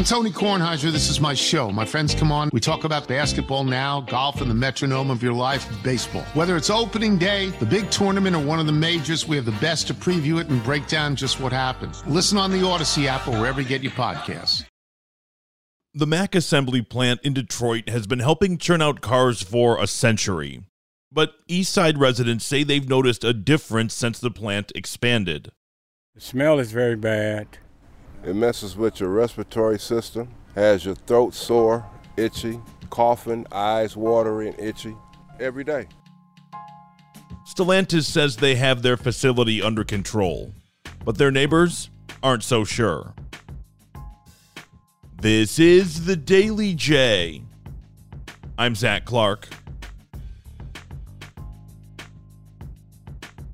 I'm Tony Kornheiser. This is my show. My friends come on. We talk about basketball now, golf, and the metronome of your life, baseball. Whether it's opening day, the big tournament, or one of the majors, we have the best to preview it and break down just what happens. Listen on the Audacy app or wherever you get your podcasts. The Mack assembly plant in Detroit has been helping churn out cars for a century. But Eastside residents say they've noticed a difference since the plant expanded. The smell is very bad. It messes with your respiratory system, has your throat sore, itchy, coughing, eyes watery and itchy every day. Stellantis says they have their facility under control, but their neighbors aren't so sure. This is the Daily J. I'm Zach Clark.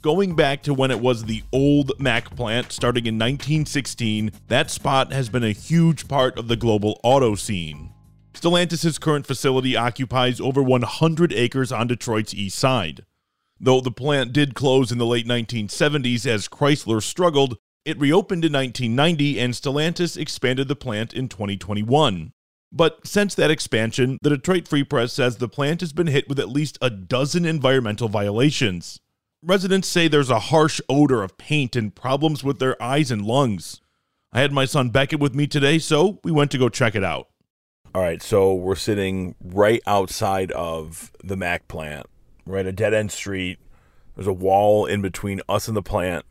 Going back to when it was the old Mack plant starting in 1916, that spot has been a huge part of the global auto scene. Stellantis' current facility occupies over 100 acres on Detroit's east side. Though the plant did close in the late 1970s as Chrysler struggled, it reopened in 1990 and Stellantis expanded the plant in 2021. But since that expansion, the Detroit Free Press says the plant has been hit with at least a dozen environmental violations. Residents say there's a harsh odor of paint and problems with their eyes and lungs. I had my son Beckett with me today, so we went to go check it out. All right, so we're sitting right outside of the Mack plant. We're at a dead end street. There's a wall in between us and the plant,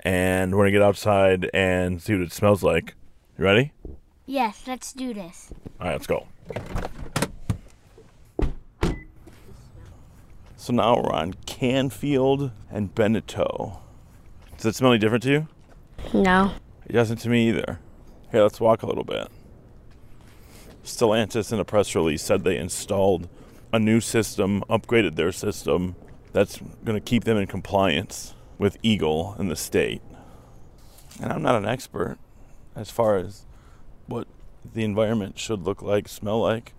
and we're gonna get outside and see what it smells like. You ready? Yes, let's do this. All right, let's go. So now we're on Canfield and Beniteau. Does it smell any different to you? No. It doesn't to me either. Here, let's walk a little bit. Stellantis in a press release said they installed a new system, upgraded their system that's going to keep them in compliance with EGLE in the state. And I'm not an expert as far as what the environment should look like, smell like.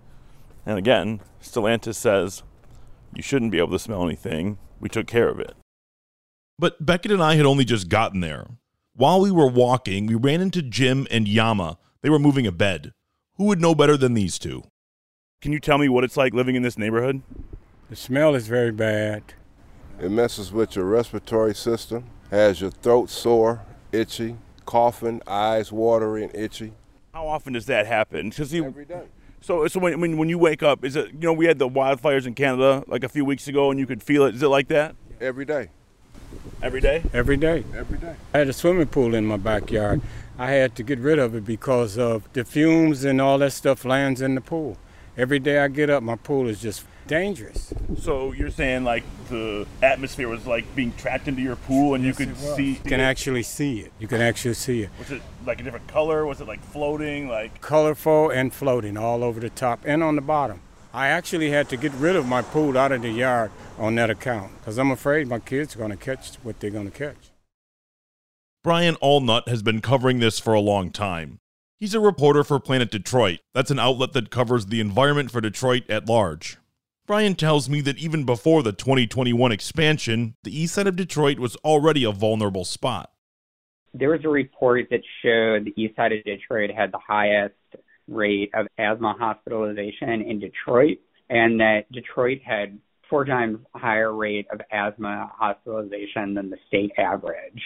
And again, Stellantis says you shouldn't be able to smell anything. We took care of it. But Beckett and I had only just gotten there. While we were walking, we ran into Jim and Yama. They were moving a bed. Who would know better than these two? Can you tell me what it's like living in this neighborhood? The smell is very bad. It messes with your respiratory system, has your throat sore, itchy, coughing, eyes watery and itchy How often does that happen? Because you, every day. So so when, when when you wake up, is it you know we had the wildfires in Canada like a few weeks ago and you could feel it. Is it like that Every day. every day? Every day. Every day. I had a swimming pool in my backyard. I had to get rid of it because of the fumes and all that stuff lands in the pool. Every day I get up, my pool is just dangerous. So you're saying like the atmosphere was like being trapped into your pool and you could Yes, it was. see. You can actually see it. You can actually see it. Was it like a different color? Was it like floating? Like Colorful and floating all over the top and on the bottom. I actually had to get rid of my pool out of the yard on that account because I'm afraid my kids are going to catch what they're going to catch. Brian Allnutt has been covering this for a long time. He's a reporter for Planet Detroit. That's an outlet that covers the environment for Detroit at large. Brian tells me that even before the 2021 expansion, the east side of Detroit was already a vulnerable spot. There was a report that showed the east side of Detroit had the highest rate of asthma hospitalization in Detroit, and that Detroit had four times higher rate of asthma hospitalization than the state average.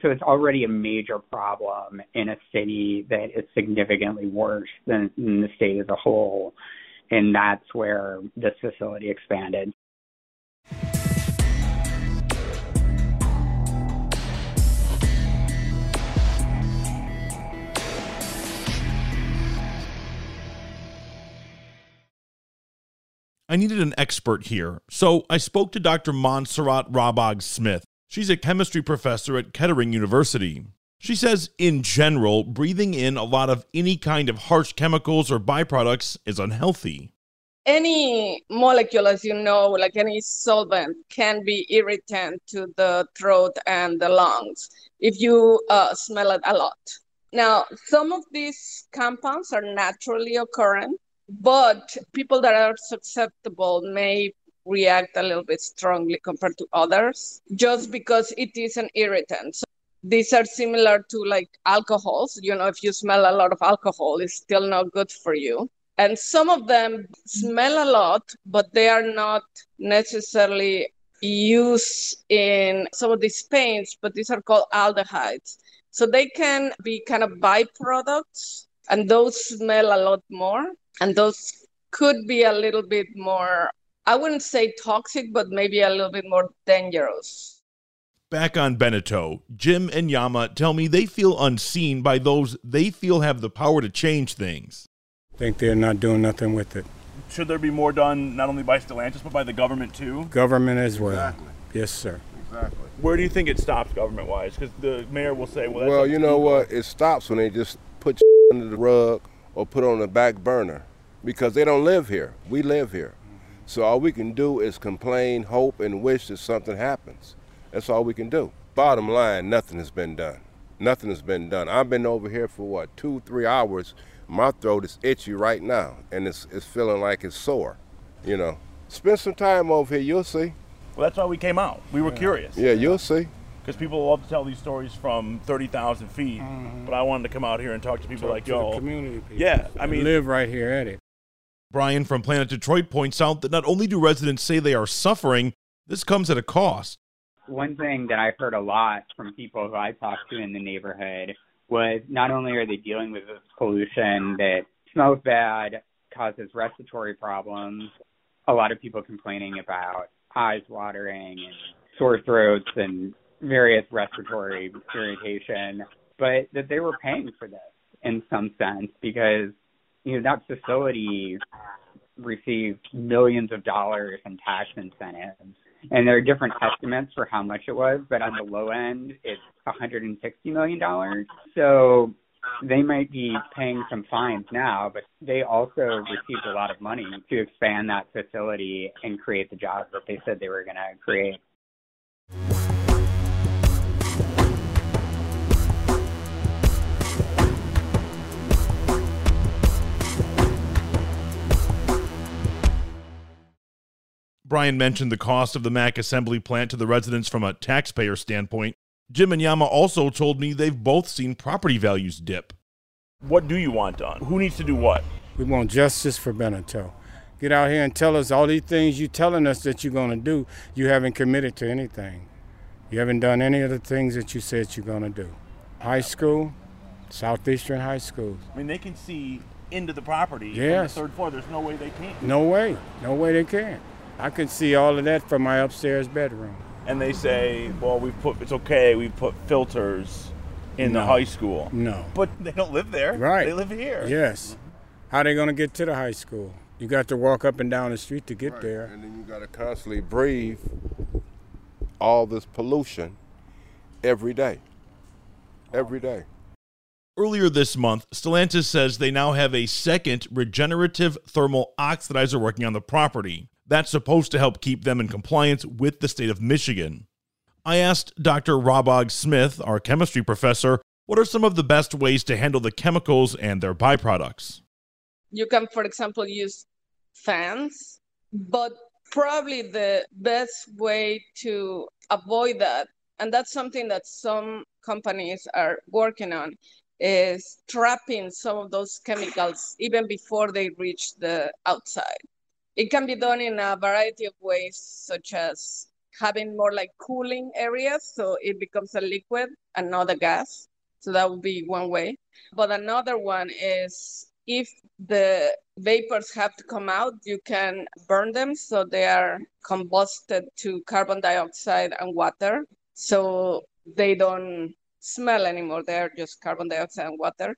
So it's already a major problem in a city that is significantly worse than, the state as a whole. And that's where this facility expanded. I needed an expert here, so I spoke to Dr. Montserrat Rabago Smith. She's a chemistry professor at Kettering University. She says, in general, breathing in a lot of any kind of harsh chemicals or byproducts is unhealthy. Any molecule, as you know, like any solvent, can be irritant to the throat and the lungs if you uh, smell it a lot. Now, some of these compounds are naturally occurring, but people that are susceptible may react a little bit strongly compared to others just because it is an irritant. So these are similar to like alcohols. You know, if you smell a lot of alcohol, it's still not good for you. And some of them smell a lot, but they are not necessarily used in some of these paints, but these are called aldehydes. So they can be kind of byproducts, and those smell a lot more. And those could be a little bit more, I wouldn't say toxic, but maybe a little bit more dangerous. Back on Beniteau, Jim and Yama tell me they feel unseen by those they feel have the power to change things. Think they're not doing nothing with it. Should there be more done not only by Stellantis but by the government too? Government as well. Exactly. Yes, sir. Exactly. Where do you think it stops government wise? Because the mayor will say, well, that's Well, you know people. what? It stops when they just put under the rug or put on the back burner because they don't live here. We live here. So all we can do is complain, hope, and wish that something happens. That's all we can do. Bottom line, nothing has been done. Nothing has been done. I've been over here for what, two, three hours. My throat is itchy right now, and it's, it's feeling like it's sore. You know, spend some time over here. You'll see. Well, that's why we came out. We were curious. Yeah, you'll see. Because people love to tell these stories from 30,000 feet. Mm-hmm. But I wanted to come out here and talk to people like to y'all. community people. Yeah, I mean- live right here at it. Brian from Planet Detroit points out that not only do residents say they are suffering, this comes at a cost. One thing that I heard a lot from people who I talked to in the neighborhood was not only are they dealing with this pollution that smells bad, causes respiratory problems, a lot of people complaining about eyes watering and sore throats and various respiratory irritation, but that they were paying for this in some sense because you know that facility received millions of dollars in tax incentives. And there are different estimates for how much it was, but on the low end, it's $160 million. So they might be paying some fines now, but they also received a lot of money to expand that facility and create the jobs that they said they were going to create. Brian mentioned the cost of the Mack assembly plant to the residents from a taxpayer standpoint. Jim and Yama also told me they've both seen property values dip. What do you want done? Who needs to do what? We want justice for Beniteau. Get out here and tell us all these things you're telling us that you're going to do. You haven't committed to anything. You haven't done any of the things that you said you're going to do. High school, Southeastern High School. I mean, they can see into the property Yes. third floor. There's no way they can't. No way. No way they can. I can see all of that from my upstairs bedroom. And they say, well, we've put, it's okay, we've put filters in the high school. No. But they don't live there. Right. They live here. Yes. How are they going to get to the high school? You got to walk up and down the street to get Right. there. And then you got to constantly breathe all this pollution every day. Every day. Earlier this month, Stellantis says they now have a second regenerative thermal oxidizer working on the property. That's supposed to help keep them in compliance with the state of Michigan. I asked Dr. Rabago Smith, our chemistry professor, what are some of the best ways to handle the chemicals and their byproducts? You can, for example, use fans, but probably the best way to avoid that, and that's something that some companies are working on, is trapping some of those chemicals even before they reach the outside. It can be done in a variety of ways, such as having more like cooling areas so it becomes a liquid and not a gas. So that would be one way. But another one is if the vapors have to come out, you can burn them so they are combusted to carbon dioxide and water. So they don't smell anymore. They're just carbon dioxide and water.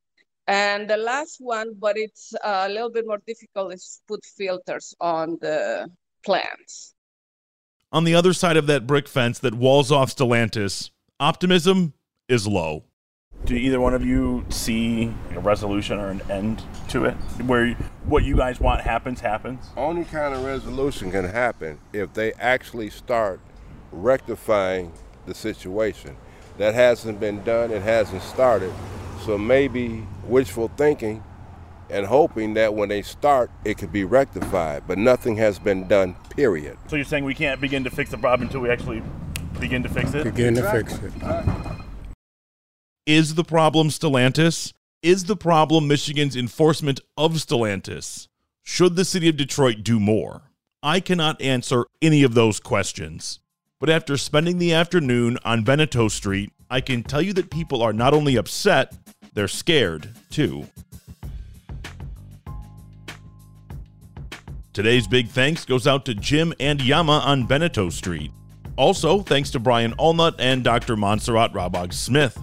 And the last one, but it's a little bit more difficult, is put filters on the plants. On the other side of that brick fence that walls off Stellantis, optimism is low. do either one of you see a resolution or an end to it where what you guys want happens happens only kind of resolution can happen if they actually start rectifying the situation that hasn't been done it hasn't started so maybe wishful thinking and hoping that when they start it could be rectified but nothing has been done period so you're saying we can't begin to fix the problem until we actually begin to fix it begin to fix it is the problem Stellantis? Is the problem Michigan's enforcement of Stellantis? Should the city of Detroit do more? I cannot answer any of those questions. But after spending the afternoon on Beniteau Street, I can tell you that people are not only upset, they're scared too. Today's big thanks goes out to Jim and Yama on Beniteau Street. Also, thanks to Brian Allnutt and Dr. Montserrat Rabago Smith.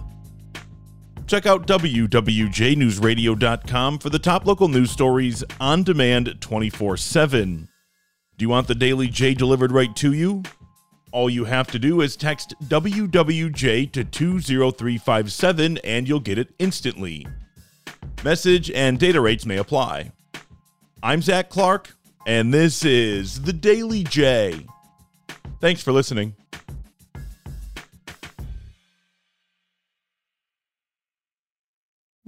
Check out WWJNewsRadio.com for the top local news stories on demand 24 7. Do you want the Daily J delivered right to you? All you have to do is text WWJ to 20357 and you'll get it instantly. Message and data rates may apply. I'm Zach Clark, and this is the Daily J. Thanks for listening.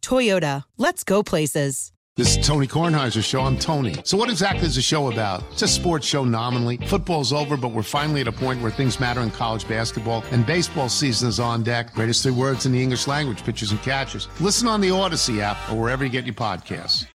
Toyota, let's go places. This is Tony Kornheiser's show. I'm Tony. So, what exactly is the show about? It's a sports show nominally. Football's over, but we're finally at a point where things matter in college basketball, and baseball season is on deck. Greatest three words in the English language pitchers and catchers. Listen on the Audacy app or wherever you get your podcasts.